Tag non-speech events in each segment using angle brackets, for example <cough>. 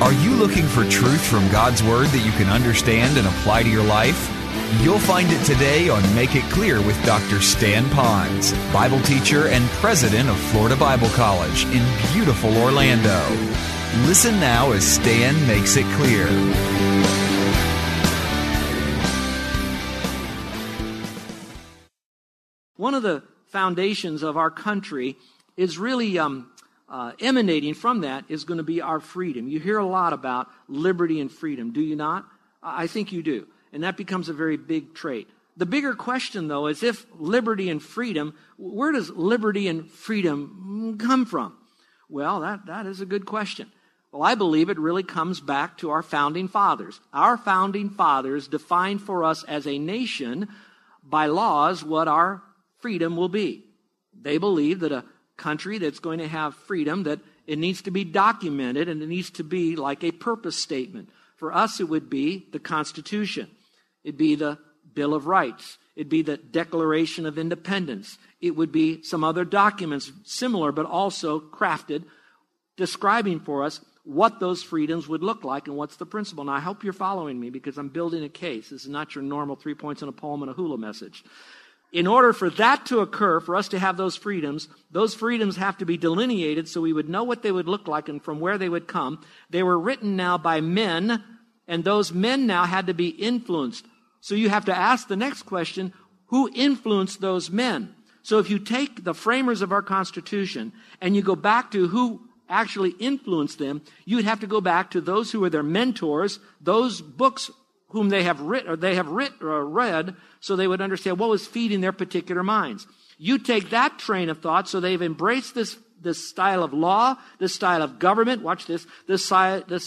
Are you looking for truth from God's Word that you can understand and apply to your life? You'll find it today on Make It Clear with Dr. Stan Ponz, Bible teacher and president of Florida Bible College in beautiful Orlando. Listen now as Stan makes it clear. One of the foundations of our country is really um, uh, emanating from that is going to be our freedom. You hear a lot about liberty and freedom, do you not? I think you do. And that becomes a very big trait. The bigger question, though, is if liberty and freedom, where does liberty and freedom come from? Well, that, that is a good question. Well, I believe it really comes back to our founding fathers. Our founding fathers defined for us as a nation by laws what our freedom will be. They believe that a country that's going to have freedom, that it needs to be documented and it needs to be like a purpose statement. For us, it would be the Constitution. It'd be the Bill of Rights. It'd be the Declaration of Independence. It would be some other documents similar, but also crafted, describing for us what those freedoms would look like and what's the principle. Now, I hope you're following me because I'm building a case. This is not your normal three points in a poem and a hula message in order for that to occur, for us to have those freedoms, those freedoms have to be delineated so we would know what they would look like and from where they would come. They were written now by men, and those men now had to be influenced. So you have to ask the next question, who influenced those men? So if you take the framers of our Constitution and you go back to who actually influenced them, you'd have to go back to those who were their mentors, those books whom they have writ, or they have writ, or read, so they would understand what was feeding their particular minds. You take that train of thought, so they've embraced this, this style of law, this style of government, watch this, this, this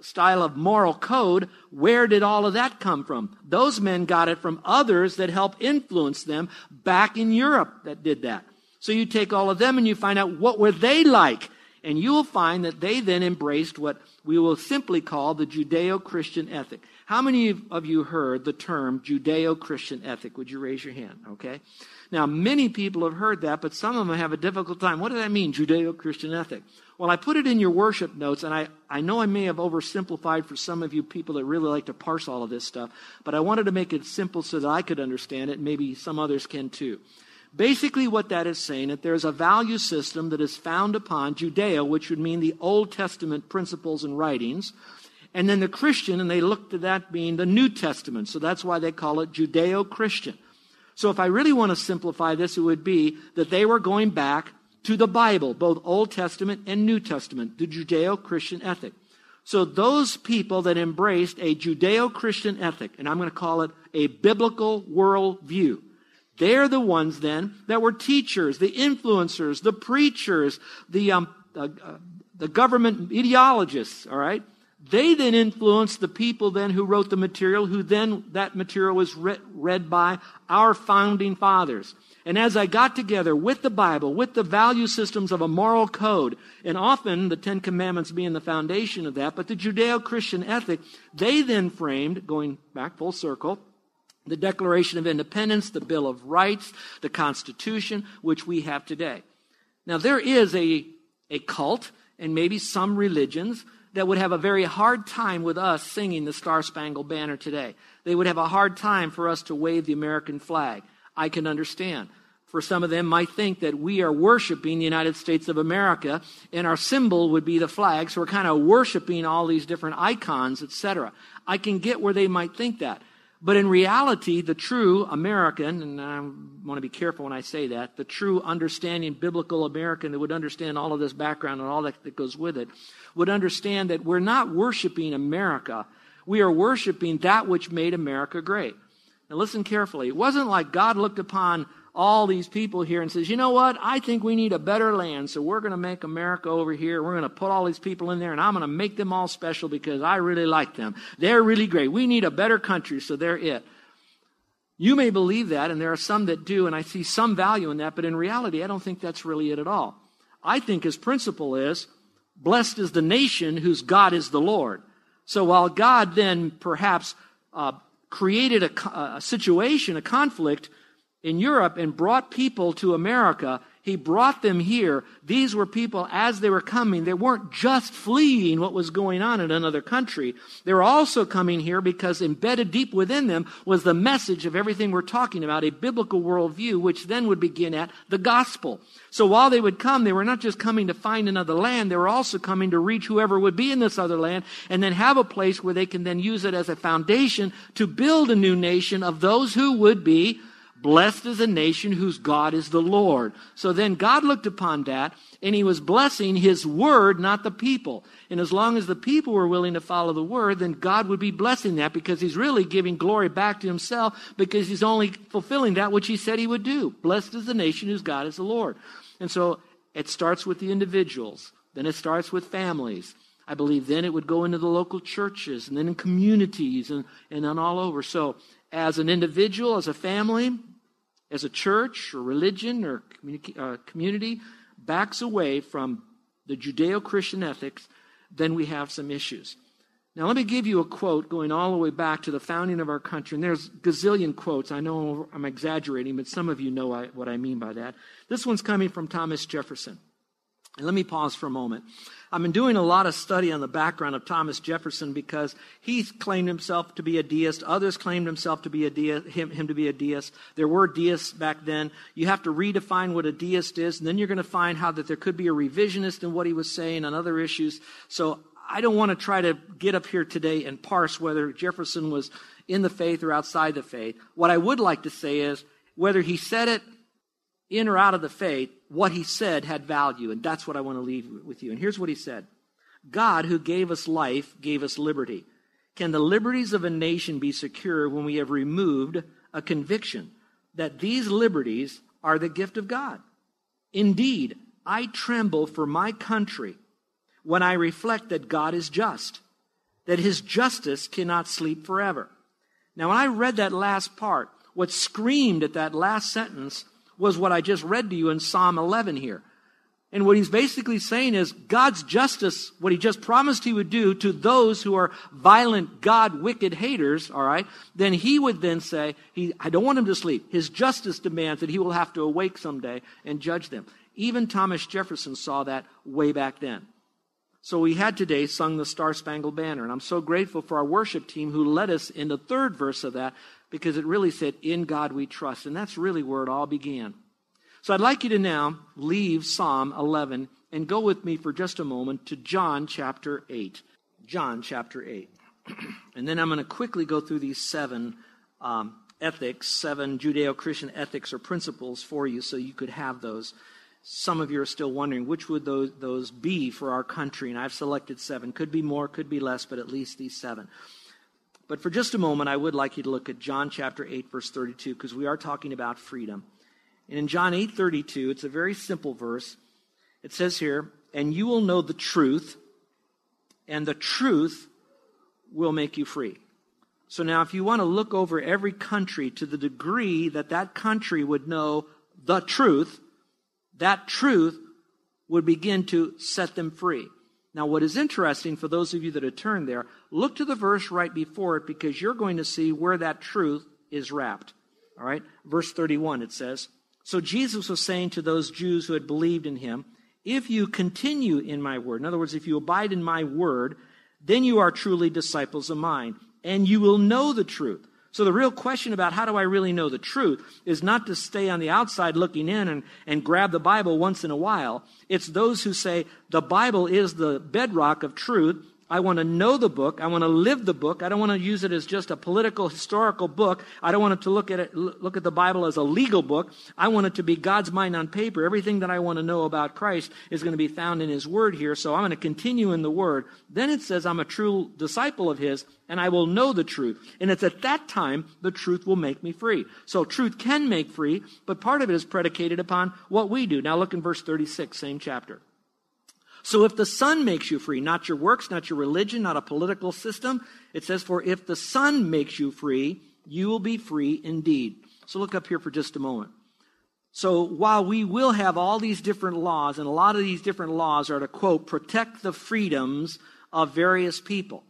style of moral code. Where did all of that come from? Those men got it from others that helped influence them back in Europe that did that. So you take all of them and you find out what were they like. And you will find that they then embraced what we will simply call the Judeo-Christian ethic. How many of you heard the term Judeo Christian ethic? Would you raise your hand? Okay. Now, many people have heard that, but some of them have a difficult time. What does that mean, Judeo Christian ethic? Well, I put it in your worship notes, and I, I know I may have oversimplified for some of you people that really like to parse all of this stuff, but I wanted to make it simple so that I could understand it. Maybe some others can too. Basically, what that is saying that there's a value system that is found upon Judeo, which would mean the Old Testament principles and writings, and then the Christian, and they look to that being the New Testament. So that's why they call it Judeo Christian. So if I really want to simplify this, it would be that they were going back to the Bible, both Old Testament and New Testament, the Judeo Christian ethic. So those people that embraced a Judeo Christian ethic, and I'm going to call it a biblical worldview, they're the ones then that were teachers, the influencers, the preachers, the, um, uh, uh, the government ideologists, all right? They then influenced the people then who wrote the material, who then that material was read, read by our founding fathers. And as I got together with the Bible, with the value systems of a moral code, and often the Ten Commandments being the foundation of that, but the Judeo-Christian ethic, they then framed, going back full circle, the Declaration of Independence, the Bill of Rights, the Constitution, which we have today. Now there is a, a cult, and maybe some religions, that would have a very hard time with us singing the Star Spangled Banner today. They would have a hard time for us to wave the American flag. I can understand. For some of them might think that we are worshiping the United States of America and our symbol would be the flag, so we're kind of worshiping all these different icons, etc. I can get where they might think that. But in reality, the true American, and I want to be careful when I say that, the true understanding biblical American that would understand all of this background and all that, that goes with it, would understand that we're not worshiping America. We are worshiping that which made America great. Now listen carefully. It wasn't like God looked upon all these people here and says, you know what? I think we need a better land, so we're going to make America over here. We're going to put all these people in there, and I'm going to make them all special because I really like them. They're really great. We need a better country, so they're it. You may believe that, and there are some that do, and I see some value in that, but in reality, I don't think that's really it at all. I think his principle is blessed is the nation whose God is the Lord. So while God then perhaps uh, created a, a situation, a conflict, in Europe and brought people to America. He brought them here. These were people, as they were coming, they weren't just fleeing what was going on in another country. They were also coming here because embedded deep within them was the message of everything we're talking about, a biblical worldview, which then would begin at the gospel. So while they would come, they were not just coming to find another land, they were also coming to reach whoever would be in this other land and then have a place where they can then use it as a foundation to build a new nation of those who would be Blessed is a nation whose God is the Lord. So then God looked upon that and he was blessing his word, not the people. And as long as the people were willing to follow the word, then God would be blessing that because he's really giving glory back to himself because he's only fulfilling that which he said he would do. Blessed is the nation whose God is the Lord. And so it starts with the individuals. Then it starts with families. I believe then it would go into the local churches and then in communities and, and on all over. So as an individual, as a family, as a church or religion or uh, community backs away from the Judeo Christian ethics, then we have some issues. Now, let me give you a quote going all the way back to the founding of our country. And there's gazillion quotes. I know I'm exaggerating, but some of you know what I mean by that. This one's coming from Thomas Jefferson. And let me pause for a moment. I've been doing a lot of study on the background of Thomas Jefferson because he claimed himself to be a deist. Others claimed himself to be a deist, him, him to be a deist. There were deists back then. You have to redefine what a deist is, and then you're going to find how that there could be a revisionist in what he was saying on other issues. So I don't want to try to get up here today and parse whether Jefferson was in the faith or outside the faith. What I would like to say is whether he said it in or out of the faith, what he said had value. And that's what I want to leave with you. And here's what he said God, who gave us life, gave us liberty. Can the liberties of a nation be secure when we have removed a conviction that these liberties are the gift of God? Indeed, I tremble for my country when I reflect that God is just, that his justice cannot sleep forever. Now, when I read that last part, what screamed at that last sentence was what I just read to you in Psalm 11 here. And what he's basically saying is God's justice, what he just promised he would do to those who are violent, God, wicked haters, all right, then he would then say, he, I don't want him to sleep. His justice demands that he will have to awake someday and judge them. Even Thomas Jefferson saw that way back then. So we had today sung the Star Spangled Banner, and I'm so grateful for our worship team who led us in the third verse of that because it really said, In God we trust. And that's really where it all began. So I'd like you to now leave Psalm 11 and go with me for just a moment to John chapter 8. John chapter 8. <clears throat> and then I'm going to quickly go through these seven um, ethics, seven Judeo Christian ethics or principles for you so you could have those. Some of you are still wondering which would those, those be for our country, and I've selected seven. Could be more, could be less, but at least these seven. But for just a moment, I would like you to look at John chapter 8, verse 32, because we are talking about freedom. And in John 8, 32, it's a very simple verse. It says here, And you will know the truth, and the truth will make you free. So now, if you want to look over every country to the degree that that country would know the truth, that truth would begin to set them free. Now, what is interesting for those of you that have turned there, look to the verse right before it because you're going to see where that truth is wrapped. All right? Verse 31, it says So Jesus was saying to those Jews who had believed in him, If you continue in my word, in other words, if you abide in my word, then you are truly disciples of mine, and you will know the truth, so the real question about how do I really know the truth is not to stay on the outside looking in and, and grab the Bible once in a while. It's those who say the Bible is the bedrock of truth. I want to know the book. I want to live the book. I don't want to use it as just a political, historical book. I don't want it to look at it, look at the Bible as a legal book. I want it to be God's mind on paper. Everything that I want to know about Christ is going to be found in His Word here. So I'm going to continue in the Word. Then it says I'm a true disciple of His and I will know the truth. And it's at that time the truth will make me free. So truth can make free, but part of it is predicated upon what we do. Now look in verse 36, same chapter. So if the Son makes you free, not your works, not your religion, not a political system, it says, For if the Son makes you free, you will be free indeed. So look up here for just a moment. So while we will have all these different laws, and a lot of these different laws are to quote, protect the freedoms of various people.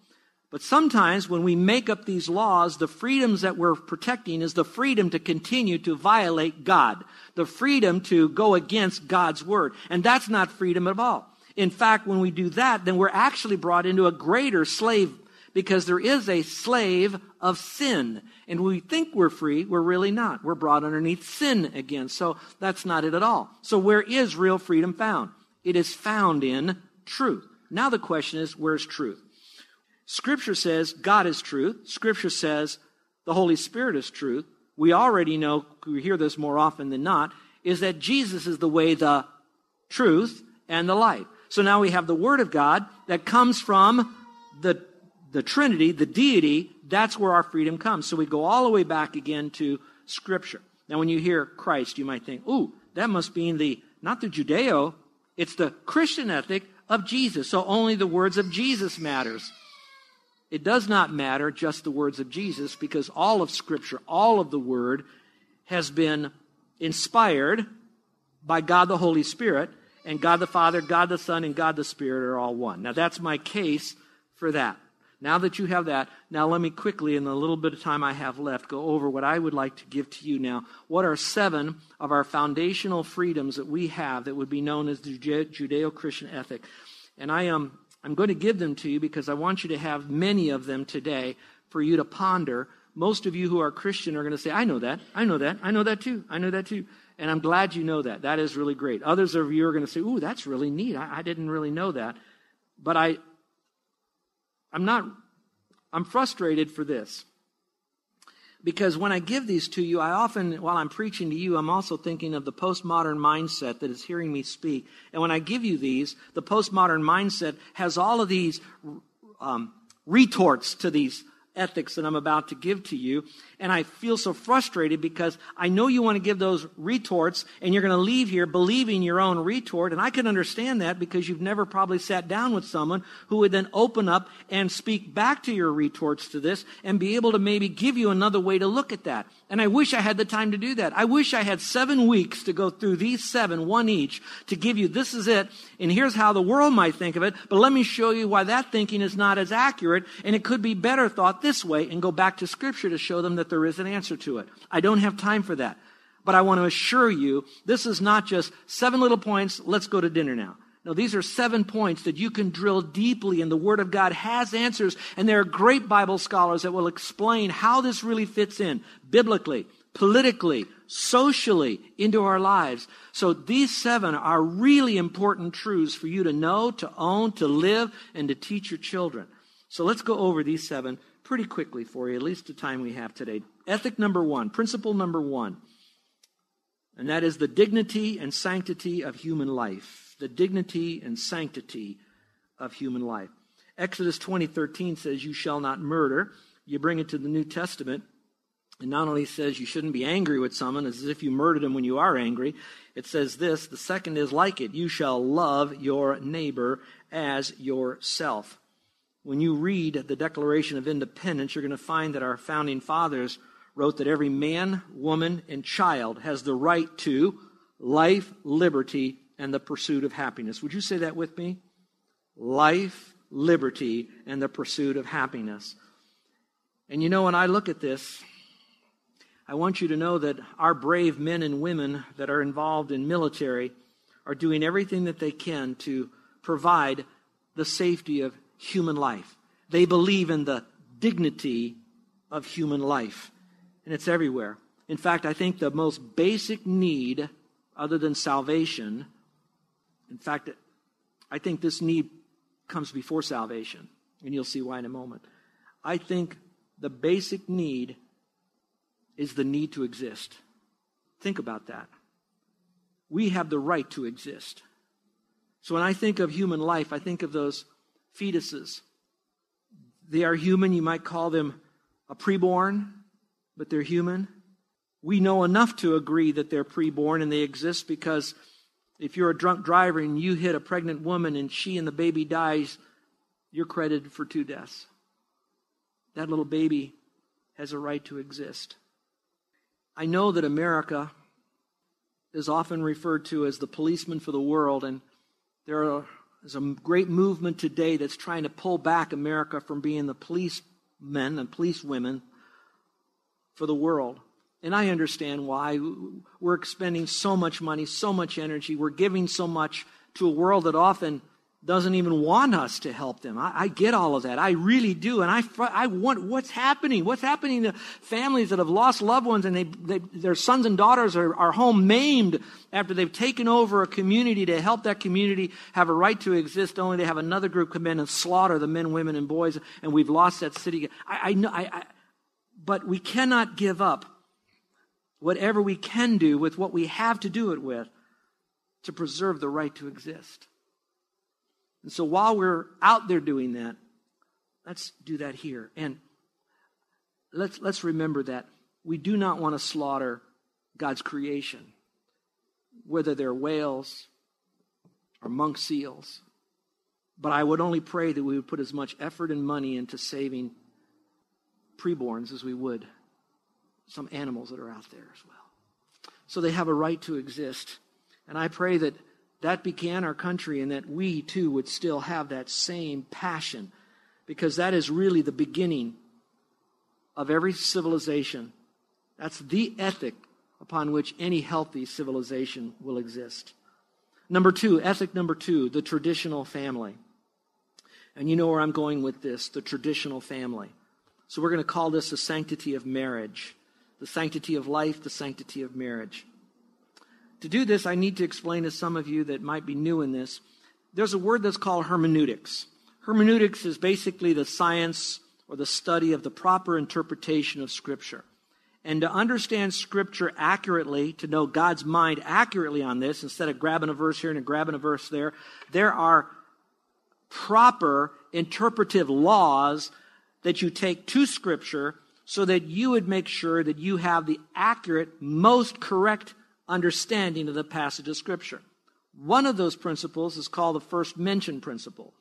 But sometimes when we make up these laws, the freedoms that we're protecting is the freedom to continue to violate God, the freedom to go against God's word. And that's not freedom at all. In fact, when we do that, then we're actually brought into a greater slave because there is a slave of sin. And we think we're free, we're really not. We're brought underneath sin again. So that's not it at all. So where is real freedom found? It is found in truth. Now the question is, where's truth? Scripture says God is truth. Scripture says the Holy Spirit is truth. We already know, we hear this more often than not, is that Jesus is the way, the truth, and the life. So now we have the Word of God that comes from the, the Trinity, the deity. That's where our freedom comes. So we go all the way back again to Scripture. Now, when you hear Christ, you might think, ooh, that must be in the, not the Judeo, it's the Christian ethic of Jesus. So only the words of Jesus matters. It does not matter just the words of Jesus because all of Scripture, all of the Word has been inspired by God the Holy Spirit and God the Father, God the Son, and God the Spirit are all one. Now, that's my case for that. Now that you have that, now let me quickly, in the little bit of time I have left, go over what I would like to give to you now. What are seven of our foundational freedoms that we have that would be known as the Judeo Christian ethic? And I am. Um, I'm going to give them to you because I want you to have many of them today for you to ponder. Most of you who are Christian are going to say, I know that. I know that. I know that too. I know that too. And I'm glad you know that. That is really great. Others of you are going to say, Ooh, that's really neat. I, I didn't really know that. But I, I'm not, I'm frustrated for this. Because when I give these to you, I often, while I'm preaching to you, I'm also thinking of the postmodern mindset that is hearing me speak. And when I give you these, the postmodern mindset has all of these um, retorts to these ethics that I'm about to give to you. And I feel so frustrated because I know you want to give those retorts and you're going to leave here believing your own retort. And I can understand that because you've never probably sat down with someone who would then open up and speak back to your retorts to this and be able to maybe give you another way to look at that. And I wish I had the time to do that. I wish I had seven weeks to go through these seven, one each, to give you this is it, and here's how the world might think of it, but let me show you why that thinking is not as accurate, and it could be better thought this way, and go back to Scripture to show them that there is an answer to it. I don't have time for that. But I want to assure you, this is not just seven little points, let's go to dinner now. No, these are seven points that you can drill deeply, and the Word of God has answers, and there are great Bible scholars that will explain how this really fits in biblically, politically, socially into our lives. So these seven are really important truths for you to know, to own, to live, and to teach your children. So let's go over these seven pretty quickly for you, at least the time we have today. Ethic number one, principle number one, and that is the dignity and sanctity of human life the dignity and sanctity of human life. Exodus 20:13 says you shall not murder. You bring it to the New Testament, and not only says you shouldn't be angry with someone as if you murdered him when you are angry, it says this, the second is like it, you shall love your neighbor as yourself. When you read the Declaration of Independence, you're going to find that our founding fathers wrote that every man, woman, and child has the right to life, liberty, and the pursuit of happiness. Would you say that with me? Life, liberty, and the pursuit of happiness. And you know, when I look at this, I want you to know that our brave men and women that are involved in military are doing everything that they can to provide the safety of human life. They believe in the dignity of human life, and it's everywhere. In fact, I think the most basic need, other than salvation, in fact, I think this need comes before salvation. And you'll see why in a moment. I think the basic need is the need to exist. Think about that. We have the right to exist. So when I think of human life, I think of those fetuses. They are human. You might call them a preborn, but they're human. We know enough to agree that they're preborn and they exist because if you're a drunk driver and you hit a pregnant woman and she and the baby dies, you're credited for two deaths. That little baby has a right to exist. I know that America is often referred to as the policeman for the world, and there is a great movement today that's trying to pull back America from being the policemen and policewomen for the world. And I understand why. We're expending so much money, so much energy. We're giving so much to a world that often doesn't even want us to help them. I, I, get all of that. I really do. And I, I want what's happening. What's happening to families that have lost loved ones and they, they, their sons and daughters are, are home maimed after they've taken over a community to help that community have a right to exist, only to have another group come in and slaughter the men, women, and boys, and we've lost that city. I, I know, I, I, but we cannot give up whatever we can do with what we have to do it with to preserve the right to exist. And so while we're out there doing that, let's do that here. And let's, let's remember that we do not want to slaughter God's creation, whether they're whales or monk seals. But I would only pray that we would put as much effort and money into saving preborns as we would some animals that are out there as well. So they have a right to exist. And I pray that that began our country and that we too would still have that same passion because that is really the beginning of every civilization. That's the ethic upon which any healthy civilization will exist. Number two, ethic number two, the traditional family. And you know where I'm going with this the traditional family. So we're going to call this the sanctity of marriage, the sanctity of life, the sanctity of marriage. To do this, I need to explain to some of you that might be new in this. There's a word that's called hermeneutics. Hermeneutics is basically the science or the study of the proper interpretation of Scripture. And to understand Scripture accurately, to know God's mind accurately on this, instead of grabbing a verse here and grabbing a verse there, there are proper interpretive laws that you take to Scripture so that you would make sure that you have the accurate, most correct understanding of the passage of Scripture. One of those principles is called the first mention principle.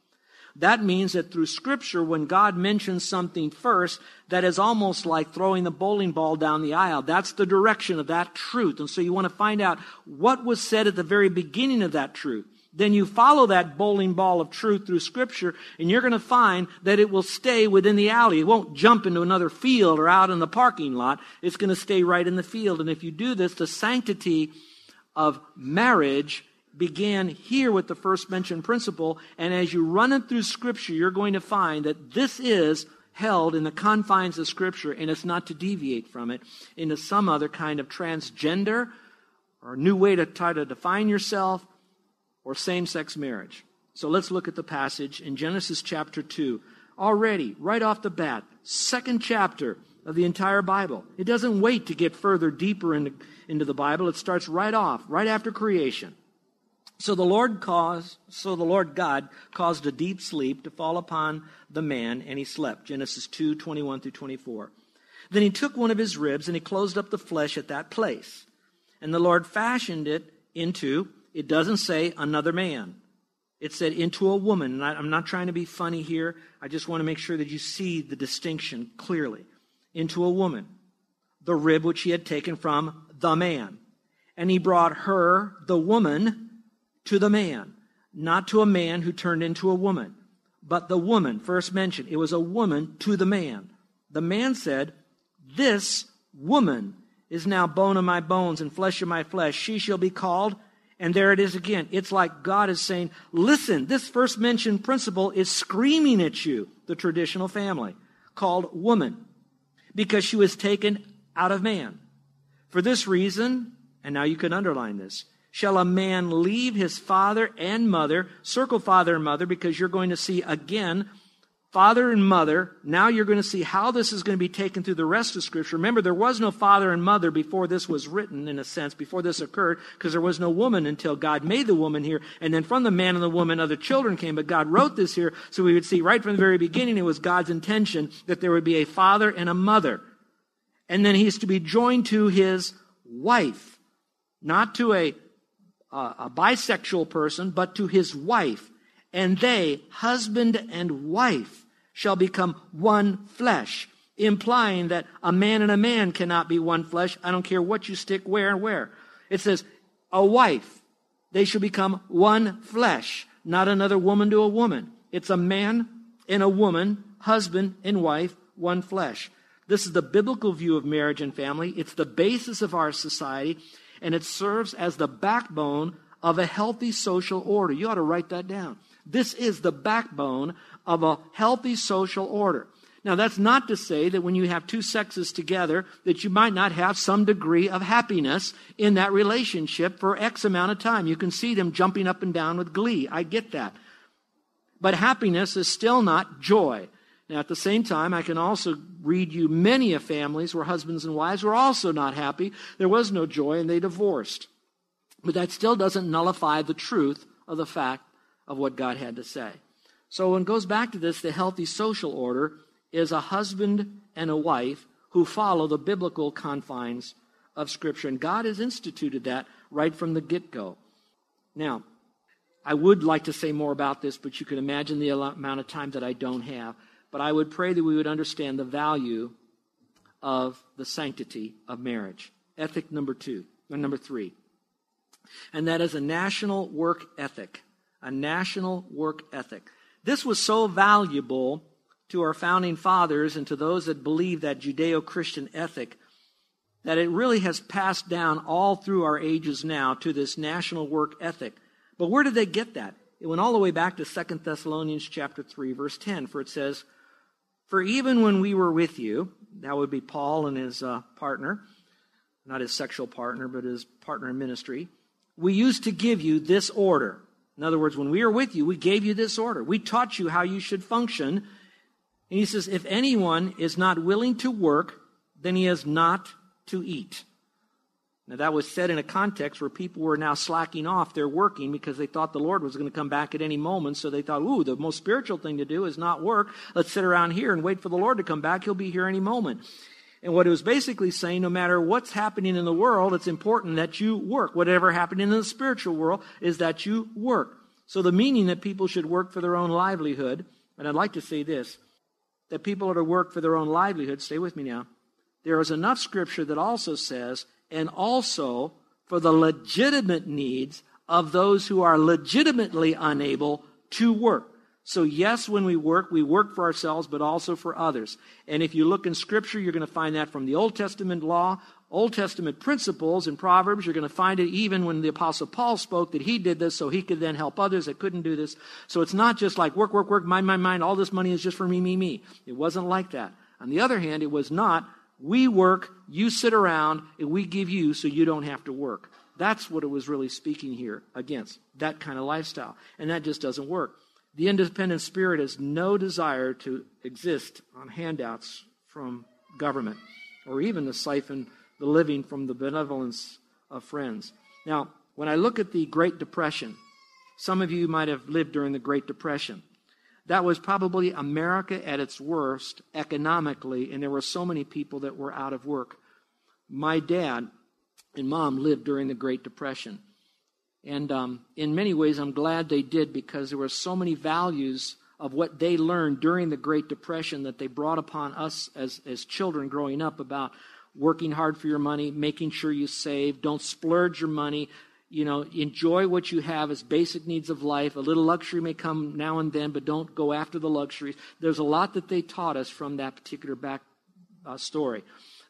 That means that through Scripture, when God mentions something first, that is almost like throwing the bowling ball down the aisle. That's the direction of that truth. And so you want to find out what was said at the very beginning of that truth. Then you follow that bowling ball of truth through Scripture, and you're going to find that it will stay within the alley. It won't jump into another field or out in the parking lot. It's going to stay right in the field. And if you do this, the sanctity of marriage began here with the first mentioned principle. And as you run it through Scripture, you're going to find that this is held in the confines of Scripture, and it's not to deviate from it into some other kind of transgender or new way to try to define yourself or same sex marriage. So let's look at the passage in Genesis chapter 2. Already, right off the bat, second chapter of the entire Bible. It doesn't wait to get further deeper into, into the Bible. It starts right off, right after creation. So the Lord caused, so the Lord God caused a deep sleep to fall upon the man, and he slept. Genesis 2, 21 through 24. Then he took one of his ribs and he closed up the flesh at that place. And the Lord fashioned it into it doesn't say another man. It said into a woman. And I, I'm not trying to be funny here. I just want to make sure that you see the distinction clearly. Into a woman. The rib which he had taken from the man. And he brought her, the woman, to the man. Not to a man who turned into a woman, but the woman, first mentioned. It was a woman to the man. The man said, This woman is now bone of my bones and flesh of my flesh. She shall be called and there it is again. It's like God is saying, listen, this first mentioned principle is screaming at you, the traditional family, called woman, because she was taken out of man. For this reason, and now you can underline this, shall a man leave his father and mother, circle father and mother, because you're going to see again father and mother. Now you're going to see how this is going to be taken through the rest of Scripture. Remember, there was no father and mother before this was written, in a sense, before this occurred, because there was no woman until God made the woman here. And then from the man and the woman, other children came. But God wrote this here so we would see right from the very beginning it was God's intention that there would be a father and a mother. And then he's to be joined to his wife, not to a, a bisexual person, but to his wife and they, husband and wife, shall become one flesh, implying that a man and a man cannot be one flesh. I don't care what you stick where and where. It says, a wife, they shall become one flesh, not another woman to a woman. It's a man and a woman, husband and wife, one flesh. This is the biblical view of marriage and family. It's the basis of our society, and it serves as the backbone of a healthy social order. You ought to write that down. This is the backbone of a healthy social order. Now, that's not to say that when you have two sexes together, that you might not have some degree of happiness in that relationship for X amount of time. You can see them jumping up and down with glee. I get that. But happiness is still not joy. Now, at the same time, I can also read you many of families where husbands and wives were also not happy. There was no joy and they divorced. But that still doesn't nullify the truth of the fact of what God had to say. So when it goes back to this, the healthy social order is a husband and a wife who follow the biblical confines of Scripture. And God has instituted that right from the get go. Now, I would like to say more about this, but you can imagine the amount of time that I don't have. But I would pray that we would understand the value of the sanctity of marriage. Ethic number two, number three. And that is a national work ethic a national work ethic. This was so valuable to our founding fathers and to those that believe that Judeo Christian ethic that it really has passed down all through our ages now to this national work ethic. But where did they get that? It went all the way back to 2 Thessalonians chapter 3 verse 10 for it says, "For even when we were with you, that would be Paul and his uh, partner, not his sexual partner, but his partner in ministry, we used to give you this order." In other words, when we were with you, we gave you this order. We taught you how you should function. And he says, if anyone is not willing to work, then he is not to eat. Now, that was said in a context where people were now slacking off their working because they thought the Lord was going to come back at any moment. So they thought, ooh, the most spiritual thing to do is not work. Let's sit around here and wait for the Lord to come back. He'll be here any moment. And what it was basically saying, no matter what's happening in the world, it's important that you work. Whatever happening in the spiritual world is that you work. So the meaning that people should work for their own livelihood, and I'd like to say this, that people are to work for their own livelihood, stay with me now. There is enough scripture that also says, and also for the legitimate needs of those who are legitimately unable to work. So, yes, when we work, we work for ourselves, but also for others. And if you look in Scripture, you're going to find that from the Old Testament law, Old Testament principles in Proverbs. You're going to find it even when the Apostle Paul spoke that he did this so he could then help others that couldn't do this. So it's not just like work, work, work, mind, mind, mind, all this money is just for me, me, me. It wasn't like that. On the other hand, it was not we work, you sit around, and we give you so you don't have to work. That's what it was really speaking here against, that kind of lifestyle. And that just doesn't work. The independent spirit has no desire to exist on handouts from government or even to siphon the living from the benevolence of friends. Now, when I look at the Great Depression, some of you might have lived during the Great Depression. That was probably America at its worst economically, and there were so many people that were out of work. My dad and mom lived during the Great Depression. And um, in many ways, I'm glad they did because there were so many values of what they learned during the Great Depression that they brought upon us as, as children growing up about working hard for your money, making sure you save, don't splurge your money, you know, enjoy what you have as basic needs of life. A little luxury may come now and then, but don't go after the luxuries. There's a lot that they taught us from that particular back uh, story.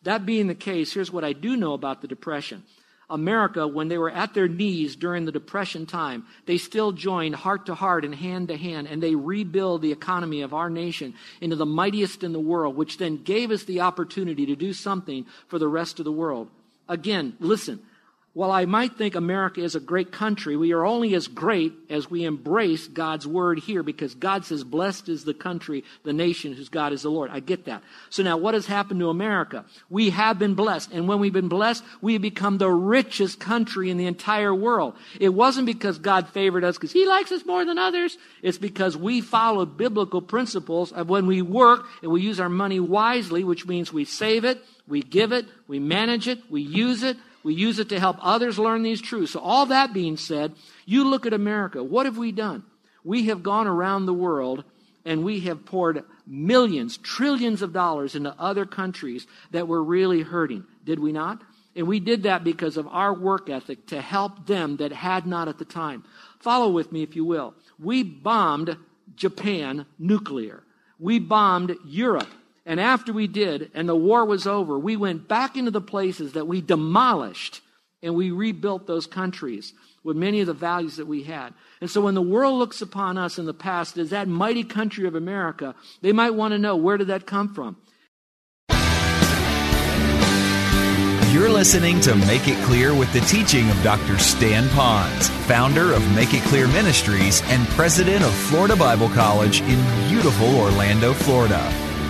That being the case, here's what I do know about the Depression. America, when they were at their knees during the Depression time, they still joined heart to heart and hand to hand, and they rebuild the economy of our nation into the mightiest in the world, which then gave us the opportunity to do something for the rest of the world. Again, listen, while I might think America is a great country, we are only as great as we embrace God's word here because God says, Blessed is the country, the nation whose God is the Lord. I get that. So now what has happened to America? We have been blessed. And when we've been blessed, we have become the richest country in the entire world. It wasn't because God favored us because He likes us more than others. It's because we follow biblical principles of when we work and we use our money wisely, which means we save it, we give it, we manage it, we use it, we use it to help others learn these truths. So, all that being said, you look at America. What have we done? We have gone around the world and we have poured millions, trillions of dollars into other countries that were really hurting. Did we not? And we did that because of our work ethic to help them that had not at the time. Follow with me, if you will. We bombed Japan nuclear. We bombed Europe and after we did, and the war was over, we went back into the places that we demolished and we rebuilt those countries with many of the values that we had. And so when the world looks upon us in the past as that mighty country of America, they might want to know where did that come from? You're listening to Make It Clear with the teaching of Dr. Stan Ponz, founder of Make It Clear Ministries and president of Florida Bible College in beautiful Orlando, Florida.